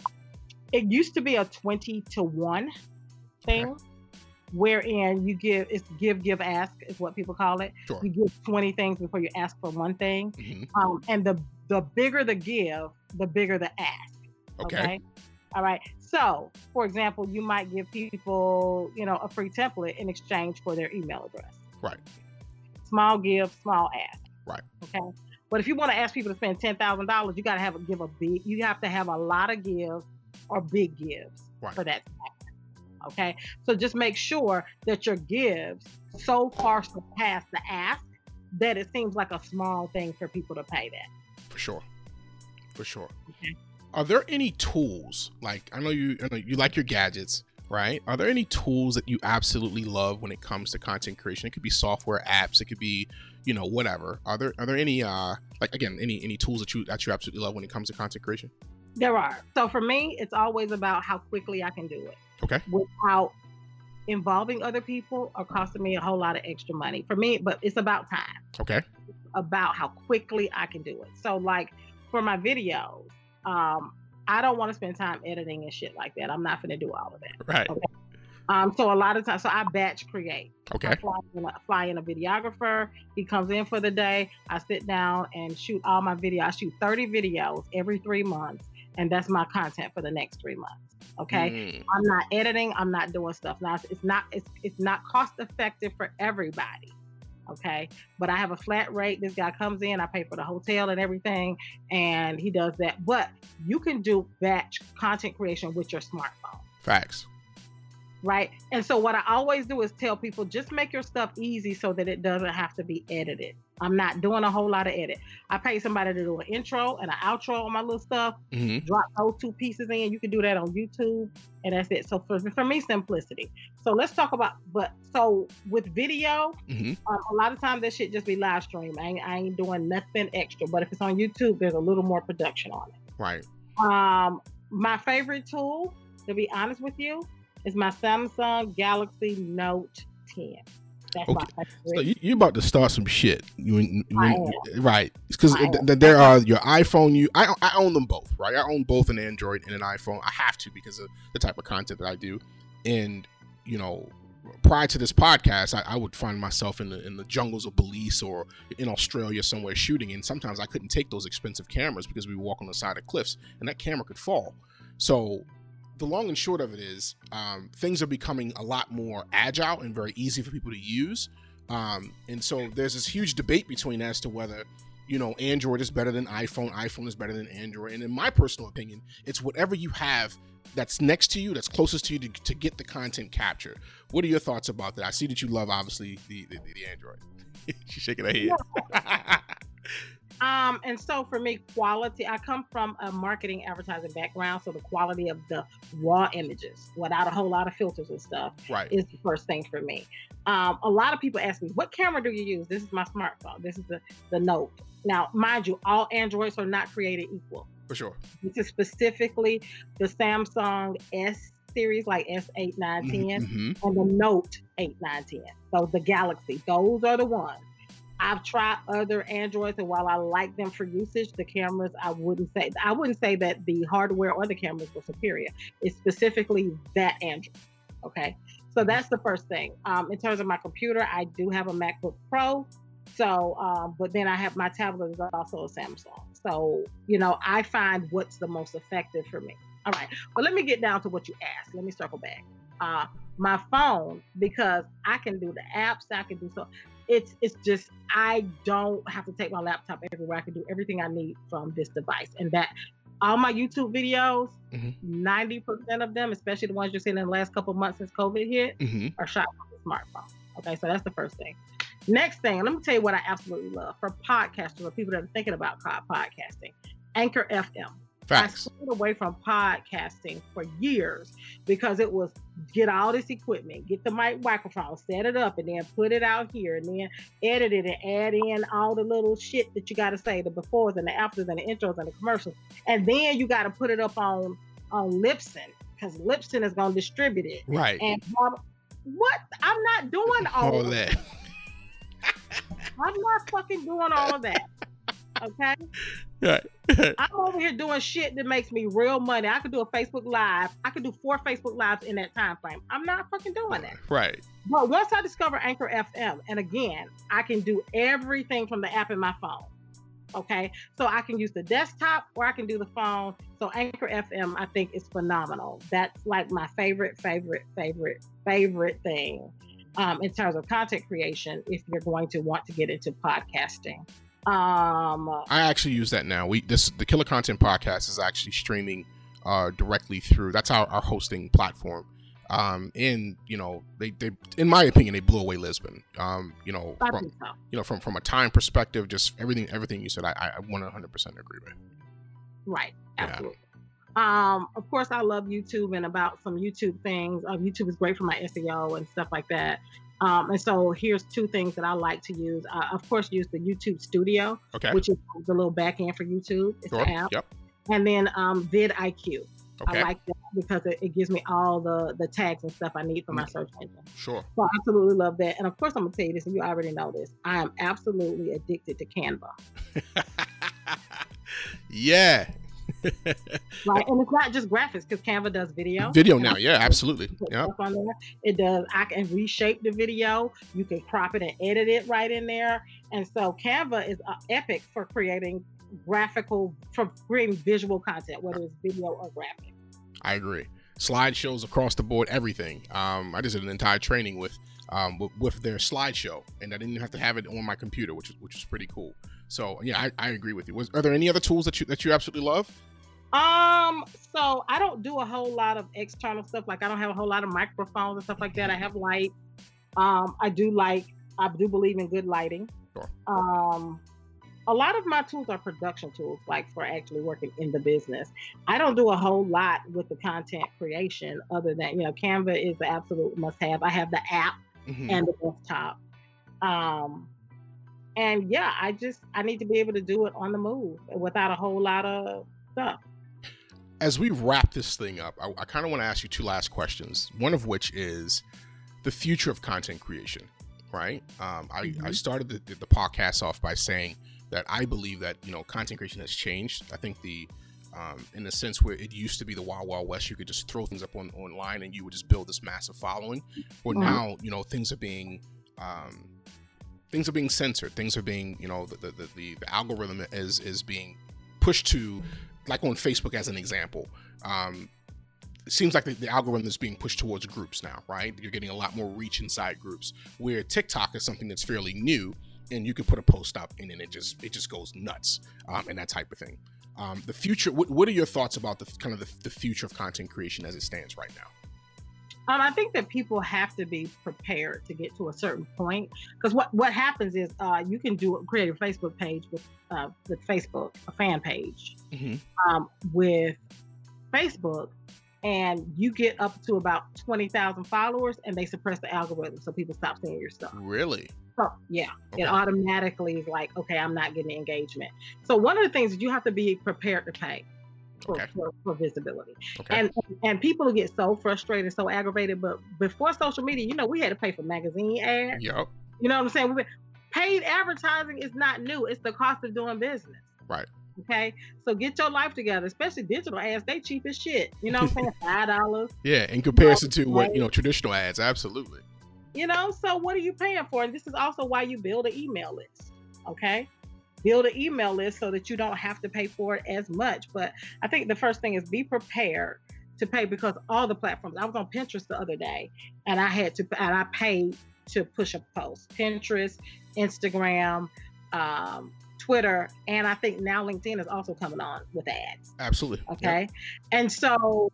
it used to be a twenty to one thing, okay. wherein you give it's give give ask is what people call it. Sure. You give twenty things before you ask for one thing, mm-hmm. um, and the the bigger the give, the bigger the ask. okay? okay? All right. So, for example, you might give people, you know, a free template in exchange for their email address. Right small give, small ask. Right. Okay. But if you want to ask people to spend ten thousand dollars, you got to have a give a big. You have to have a lot of gives or big gives right. for that. Okay. So just make sure that your gives so far surpass the ask that it seems like a small thing for people to pay that. For sure. For sure. Okay. Are there any tools like I know you I know you like your gadgets? right? Are there any tools that you absolutely love when it comes to content creation? It could be software, apps, it could be, you know, whatever. Are there are there any uh like again, any any tools that you that you absolutely love when it comes to content creation? There are. So for me, it's always about how quickly I can do it. Okay. Without involving other people or costing me a whole lot of extra money. For me, but it's about time. Okay. About how quickly I can do it. So like for my videos, um, I don't want to spend time editing and shit like that. I'm not gonna do all of that. Right. Okay. Um, so a lot of times, so I batch create. Okay. I fly in, a, fly in a videographer. He comes in for the day. I sit down and shoot all my video. I shoot 30 videos every three months, and that's my content for the next three months. Okay. Mm, I'm not editing. I'm not doing stuff. Now it's, it's not it's it's not cost effective for everybody. Okay. But I have a flat rate. This guy comes in, I pay for the hotel and everything, and he does that. But you can do batch content creation with your smartphone facts. Right? And so what I always do is tell people just make your stuff easy so that it doesn't have to be edited. I'm not doing a whole lot of edit. I pay somebody to do an intro and an outro on my little stuff. hmm Drop those two pieces in. You can do that on YouTube, and that's it. So for, for me, simplicity. So let's talk about. But so with video, hmm um, a lot of times that shit just be live stream. I ain't, I ain't doing nothing extra. But if it's on YouTube, there's a little more production on it. Right. Um, my favorite tool, to be honest with you, is my Samsung Galaxy Note 10. That's Okay. So you, you about to start some shit. You, right? Because am. there are your iPhone. You, I, I own them both, right? I own both an Android and an iPhone. I have to because of the type of content that I do. And you know, prior to this podcast, I, I would find myself in the in the jungles of Belize or in Australia somewhere shooting, and sometimes I couldn't take those expensive cameras because we walk on the side of cliffs, and that camera could fall. So the long and short of it is um, things are becoming a lot more agile and very easy for people to use. Um, and so there's this huge debate between as to whether you know android is better than iphone iphone is better than android. And in my personal opinion it's whatever you have that's next to you that's closest to you to, to get the content captured. What are your thoughts about that? I see that you love obviously the the, the android. She's shaking her head Um, and so for me, quality, I come from a marketing advertising background. So the quality of the raw images without a whole lot of filters and stuff right is the first thing for me. Um, a lot of people ask me, what camera do you use? This is my smartphone. This is the, the Note. Now, mind you, all Androids are not created equal. for sure This is specifically the Samsung S series, like S8, 9, 10, Mhm, and the Note 8, 9, 10. So the Galaxy, those are the ones. I've tried other Androids, and while I like them for usage, the cameras I wouldn't say I wouldn't say that the hardware or the cameras were superior. It's specifically that Android. Okay, so that's the first thing. Um, in terms of my computer, I do have a MacBook Pro. So, um, but then I have my tablet is also a Samsung. So, you know, I find what's the most effective for me. All right, but let me get down to what you asked. Let me circle back. Uh, my phone because I can do the apps. I can do so. It's it's just I don't have to take my laptop everywhere. I can do everything I need from this device, and that all my YouTube videos, Mhm. 90 percent of them, especially the ones you're seeing in the last couple of months since COVID hit, mhm. are shot from the smartphone. Okay, so that's the first thing. Next thing, let me tell you what I absolutely love for podcasters or people that are thinking about podcasting. Anchor FM. Facts I stayed away from podcasting for years because it was get all this equipment, get the mic microphone, set it up, and then put it out here, and then edit it and add in all the little shit that you got to say, the befores and the afters and the intros and the commercials, and then you got to put it up on on Libsyn because Libsyn is going to distribute it. right And blah- what? I'm not doing all, all that. that I'm not fucking doing all of that. Okay. right I'm over here doing shit that makes me real money. I could do a Facebook Live. I could do four Facebook Lives in that time frame. I'm not fucking doing that. right But once I discover Anchor FM, and again, I can do everything from the app in my phone. Okay. So I can use the desktop or I can do the phone. So Anchor FM, I think, is phenomenal. That's like my favorite, favorite, favorite, favorite thing um, in terms of content creation if you're going to want to get into podcasting. Um, I actually use that now. We this the Killer Content Podcast is actually streaming uh, directly through. That's our, our hosting platform. Um, and you know they, they in my opinion they blew away Libsyn. Um, you know from so. you know from from a time perspective, just everything everything you said, I I 100 percent agree with. Right. Yeah. Absolutely. Um, of course, I love YouTube and about some YouTube things. Uh, YouTube is great for my SEO and stuff like that. Um, and so here's two things that I like to use. I, of course, use the YouTube Studio, Okay. which is the little back end for YouTube. It's Sure. an app. Yep. And then um, vidIQ. Okay. I like that because it, it gives me all the the tags and stuff I need for my Mm. search engine. Sure. So I absolutely love that. And of course, I'm gonna tell you this, and you already know this. I am absolutely addicted to Canva. yeah. right, and it's not just graphics because Canva does video. Video now, yeah, absolutely. Yeah. It does. I can reshape the video. You can crop it and edit it right in there. And so Canva is uh, epic for creating graphical, for creating visual content, whether it's video or graphic. I agree. Slideshows across the board, everything. Um, I just did an entire training with um, with, with, their slideshow, and I didn't have to have it on my computer, which is which is pretty cool. So yeah, I, I agree with you. Was, are there any other tools that you that you absolutely love? Um, so I don't do a whole lot of external stuff. Like I don't have a whole lot of microphones and stuff like that. I have light. Um, I do like I do believe in good lighting. Sure. Um, a lot of my tools are production tools, like for actually working in the business. I don't do a whole lot with the content creation other than, you know, Canva is the absolute must have. I have the app mm-hmm. and the desktop. Um, and yeah, I just I need to be able to do it on the move without a whole lot of stuff. As we wrap this thing up, I, I kind of want to ask you two last questions. One of which is the future of content creation. Right? Um, I, mm-hmm. I started the, the podcast off by saying that I believe that you know content creation has changed. I think the um, in the sense where it used to be the wild wild west, you could just throw things up on online and you would just build this massive following. But mm-hmm. now you know things are being um, things are being censored. Things are being you know the the, the, the algorithm is is being pushed to like on Facebook as an example. Um, it seems like the, the, algorithm is being pushed towards groups now, right? You're getting a lot more reach inside groups. Where TikTok is something that's fairly new, and you can put a post up and then it just it just goes nuts um, and that type of thing. Um, the future. What, what, are your thoughts about the kind of the, the future of content creation as it stands right now? Um, I think that people have to be prepared to get to a certain point because what what happens is uh, you can do create a Facebook page with uh, with Facebook a fan page mm-hmm. um, with Facebook and you get up to about twenty thousand followers and they suppress the algorithm so people stop seeing your stuff. Really? So yeah, okay. it automatically is like, okay, I'm not getting engagement. So one of the things that you have to be prepared to pay for, okay. for, for, visibility. Okay. And and people get so frustrated, so aggravated. But before social media, you know, we had to pay for magazine ads. Yep. You know what I'm saying? We, paid advertising is not new. It's the cost of doing business. Right. Okay. So get your life together, especially digital ads. They cheap as shit. You know what I'm saying? Five dollars. Yeah, in comparison you know, to what, you know, traditional ads, absolutely. You know, so what are you paying for? And this is also why you build an email list. Okay. Build an email list so that you don't have to pay for it as much. But I think the first thing is be prepared to pay because all the platforms. I was on Pinterest the other day and I had to and I paid to push a post. Pinterest, Instagram, um, Twitter, and I think now LinkedIn is also coming on with ads. Absolutely. Okay. Yep. And so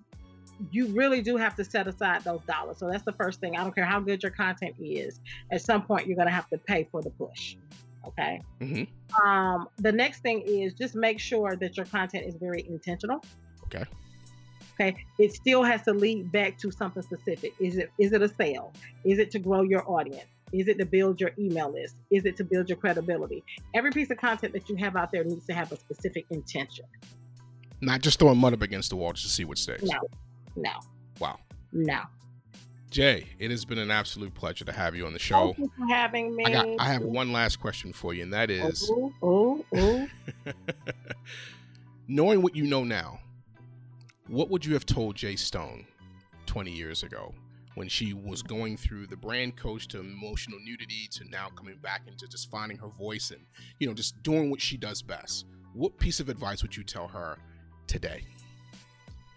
you really do have to set aside those dollars. So that's the first thing. I don't care how good your content is. At some point, you're going to have to pay for the push. Okay. Mm-hmm. Um, the next thing is just make sure that your content is very intentional. Okay. Okay. It still has to lead back to something specific. Is it is it a sale? Is it to grow your audience? Is it to build your email list? Is it to build your credibility? Every piece of content that you have out there needs to have a specific intention. Not just throwing mud up against the wall just to see what sticks. No, no. Wow. No. Jay, it has been an absolute pleasure to have you on the show. Thank you for having me. I, got, I have one last question for you, and that is ooh, ooh, ooh. knowing what you know now, what would you have told Jay Stone 20 years ago when she was going through the brand coach to emotional nudity to now coming back into just finding her voice and, you know, just doing what she does best? What piece of advice would you tell her today?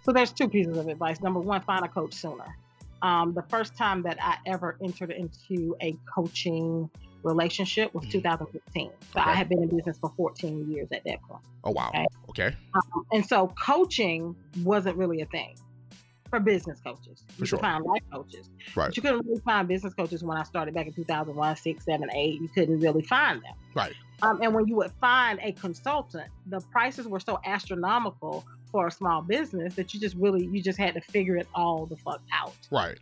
So there's two pieces of advice. Number one, find a coach sooner. Um, the first time that I ever entered into a coaching relationship was mm-hmm. 2015. So okay. I had been in business for 14 years at that point. Oh wow. Okay. okay. Um, and so coaching wasn't really a thing for business coaches. For you sure. find life coaches. Right. But you couldn't really find business coaches when I started back in 2001, 6, 7, 8. You couldn't really find them. Right. Um, and when you would find a consultant, the prices were so astronomical for a small business that you just really you just had to figure it all the fuck out. Right.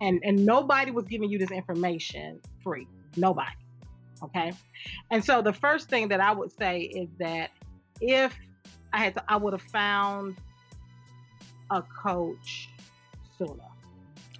And and nobody was giving you this information free. Nobody. Okay. And so the first thing that I would say is that if I had to I would have found a coach sooner.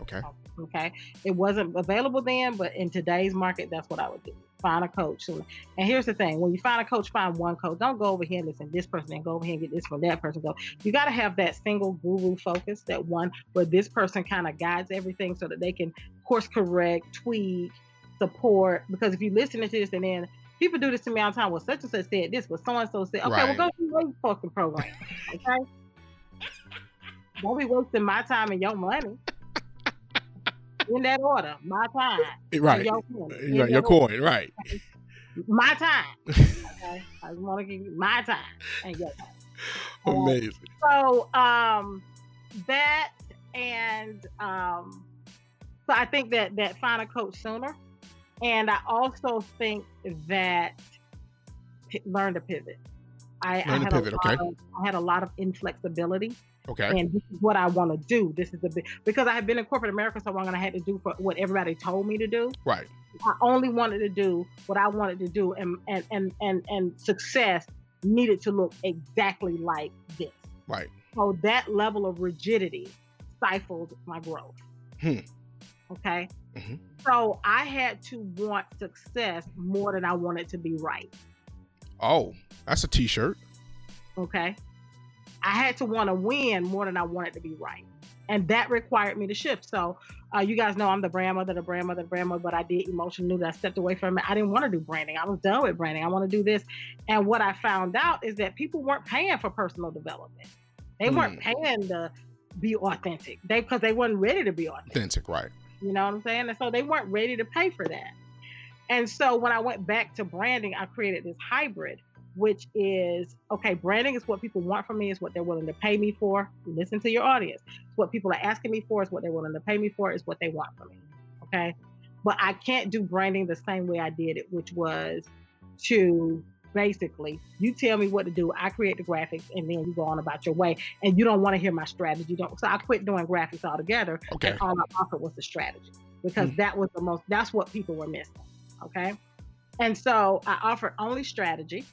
Okay. Okay. It wasn't available then, but in today's market, that's what I would do. Find a coach. And here's the thing: when you find a coach, find one coach. Don't go over here and listen to this person and go over here and get this from that person. Go. You got to have that single guru focus, that one where this person kind of guides everything so that they can course correct, tweak, support. Because if you listen to this and then people do this to me all the time. Well, such and such said this, but so and so said, okay, right. well, go do your fucking program. Okay. Don't be wasting my time and your money in that order. My time. Right. Your coin. Right. Your coin. Right. My time. Okay. I just want to give you my time and your time. Amazing. so um that and um so I think that that find a coach sooner. And I also think that p- learn to pivot. I, I had pivot, a lot okay. of, I had a lot of inflexibility Okay. And this is what I want to do. This is the big because I have been in corporate America so long and I had to do for what everybody told me to do. Right. I only wanted to do what I wanted to do and and and and, and success needed to look exactly like this. Right. So that level of rigidity stifled my growth. Hmm. Okay. Mm-hmm. So I had to want success more than I wanted to be right. Oh, that's a t-shirt. Okay. I had to want to win more than I wanted to be right. And that required me to shift. So, uh, you guys know I'm the brand mother, the brand mother, the brand mother, but I did emotion new I stepped away from it. I didn't want to do branding. I was done with branding. I want to do this. And what I found out is that people weren't paying for personal development. They weren't hmm. paying to be authentic. They because they weren't ready to be authentic. Authentic, right. You know what I'm saying? And so they weren't ready to pay for that. And so when I went back to branding, I created this hybrid which is okay, branding is what people want from me, is what they're willing to pay me for. Listen to your audience. It's what people are asking me for, is what they're willing to pay me for, is what they want from me. Okay. But I can't do branding the same way I did it, which was to basically you tell me what to do, I create the graphics, and then you go on about your way. And you don't want to hear my strategy. Don't so I quit doing graphics altogether. Okay. And all I offered was the strategy because mm. that was the most that's what people were missing. Okay. And so I offered only strategy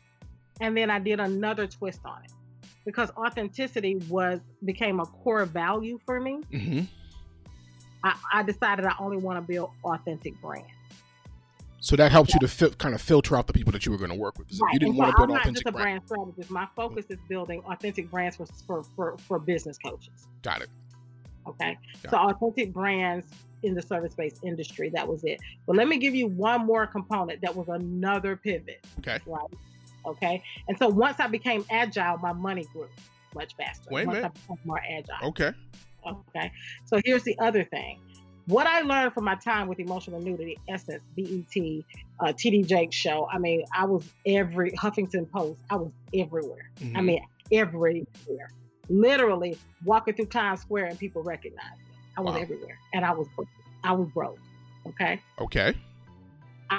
and then I did another twist on it because authenticity was became a core value for me. Mm-hmm. I, I, decided I only want to build authentic brands. So that helps yeah. you to kind of filter out the people that you were going to work with. Right. You didn't so want to build I'm not just a brand. brand strategist. My focus is building authentic brands for for, for, for business coaches. Got it. Okay. Got so it. authentic brands in the service-based industry. That was it. But let me give you one more component that was another pivot. Okay. Right. Okay. And so once I became agile, my money grew much faster. Wait a once minute. I became more agile. Okay. Okay. So here's the other thing. What I learned from my time with Emotional Nudity, Essence, BET, uh, TD Jakes show. I mean, I was every Huffington Post. I was everywhere. Mm-hmm. I mean, everywhere. Literally walking through Times Square and people recognized me. I was wow. everywhere, and I was I was broke. Okay. Okay.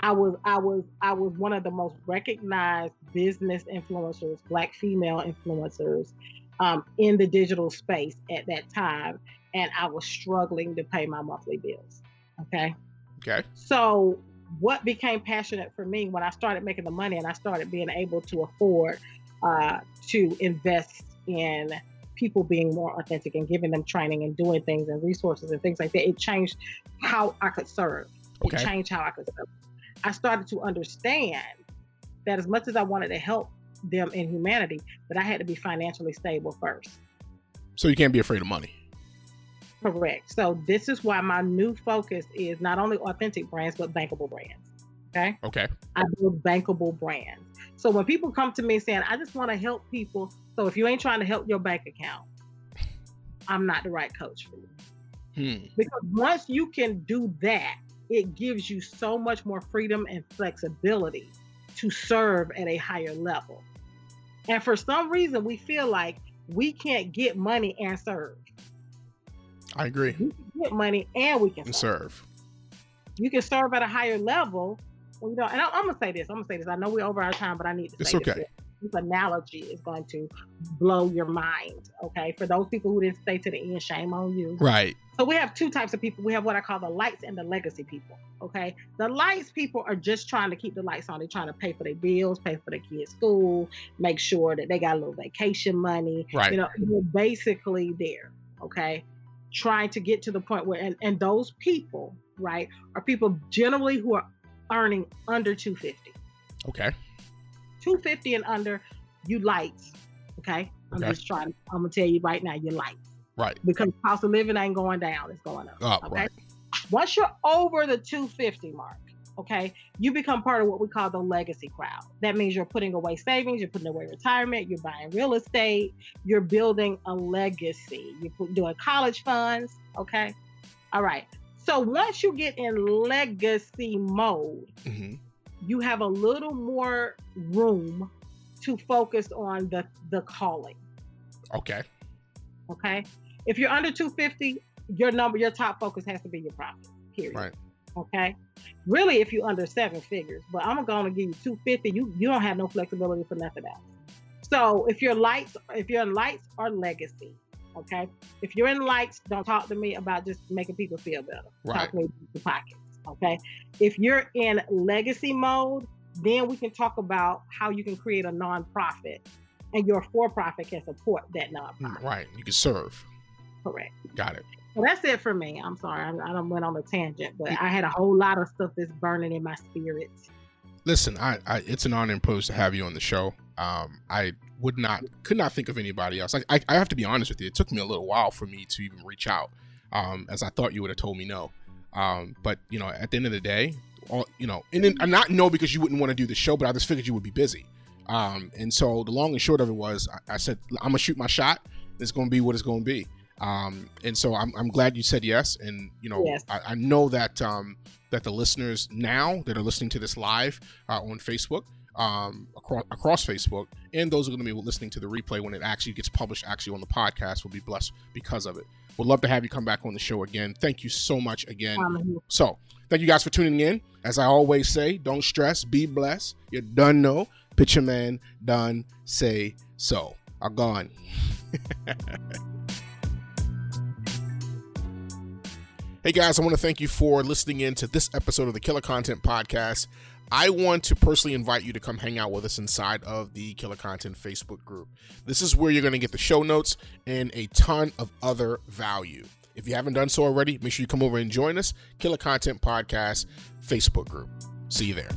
I was I was I was one of the most recognized business influencers, black female influencers um, in the digital space at that time, and I was struggling to pay my monthly bills. Okay. Okay. So what became passionate for me when I started making the money and I started being able to afford uh, to invest in people being more authentic and giving them training and doing things and resources and things like that, it changed how I could serve. Okay. It changed how I could serve. I started to understand that as much as I wanted to help them in humanity, that I had to be financially stable first. So you can't be afraid of money. Correct. So this is why my new focus is not only authentic brands, but bankable brands. Okay. Okay. I build bankable brands. So when people come to me saying, I just want to help people. So if you ain't trying to help your bank account, I'm not the right coach for you. Hmm. Because once you can do that, it gives you so much more freedom and flexibility to serve at a higher level. And for some reason, we feel like we can't get money and serve. I agree. We can get money and we can serve. serve. You can serve at a higher level. You know, and I, am gonna say this. I'm gonna say this. I know we're over our time, but I need to. It's say okay. This. this analogy is going to blow your mind. Okay, for those people who didn't stay to the end, shame on you. Right. So we have two types of people. We have what I call the lights and the legacy people. Okay. The lights people are just trying to keep the lights on. They're trying to pay for their bills, pay for their kids' school, make sure that they got a little vacation money. Right. You know, they're basically there. Okay. Trying to get to the point where and, and those people, right, are people generally who are earning under 250. Okay. 250 and under, you lights. Okay. I'm Okay. just trying. I'm gonna tell you right now, you lights Right. because cost of living ain't going down; it's going up. Up. okay. Right. Once you're over the 250 mark, okay, you become part of what we call the legacy crowd. That means you're putting away savings, you're putting away retirement, you're buying real estate, you're building a legacy. You're doing college funds, okay? All right. So once you get in legacy mode, hmm you have a little more room to focus on the the calling. Okay. Okay. If you're under 250, your number, your top focus has to be your profit. Period. Right. Okay. Really, if you're under seven figures, but I'm gonna give you 250, you you don't have no flexibility for nothing else. So if you're lights, if you're in lights or legacy, okay. If you're in lights, don't talk to me about just making people feel better. Right. Talk to me the pockets. Okay. If you're in legacy mode, then we can talk about how you can create a nonprofit and your for-profit can support that nonprofit. Mm, right. You can serve. Correct. Got it. Well, that's it for me. I'm sorry. I, I don't went on a tangent, but I had a whole lot of stuff that's burning in my spirit. Listen, I, I it's an honor and privilege to have you on the show. Um, I would not, could not think of anybody else. I, I, I have to be honest with you. It took me a little while for me to even reach out, um, as I thought you would have told me no. Um, but you know, at the end of the day, all you know, and then, I'm not no because you wouldn't want to do the show, but I just figured you would be busy. Um, and so the long and short of it was, I, I said I'm gonna shoot my shot. It's gonna be what it's gonna be. Um, and so I'm, I'm glad you said yes. And you know, Yes. I, I know that um, that the listeners now that are listening to this live uh, on Facebook, um, across across Facebook, and those who are going to be listening to the replay when it actually gets published, actually on the podcast, will be blessed because of it. Would love to have you come back on the show again. Thank you so much again. Um, So, thank you guys for tuning in. As I always say, don't stress, be blessed. You done know. Picture man, done, say so. Are gone. hey guys, I want to thank you for listening in to this episode of the Killer Content Podcast. I want to personally invite you to come hang out with us inside of the Killer Content Facebook group. This is where you're going to get the show notes and a ton of other value. If you haven't done so already, make sure you come over and join us. Killer Content Podcast Facebook group. See you there.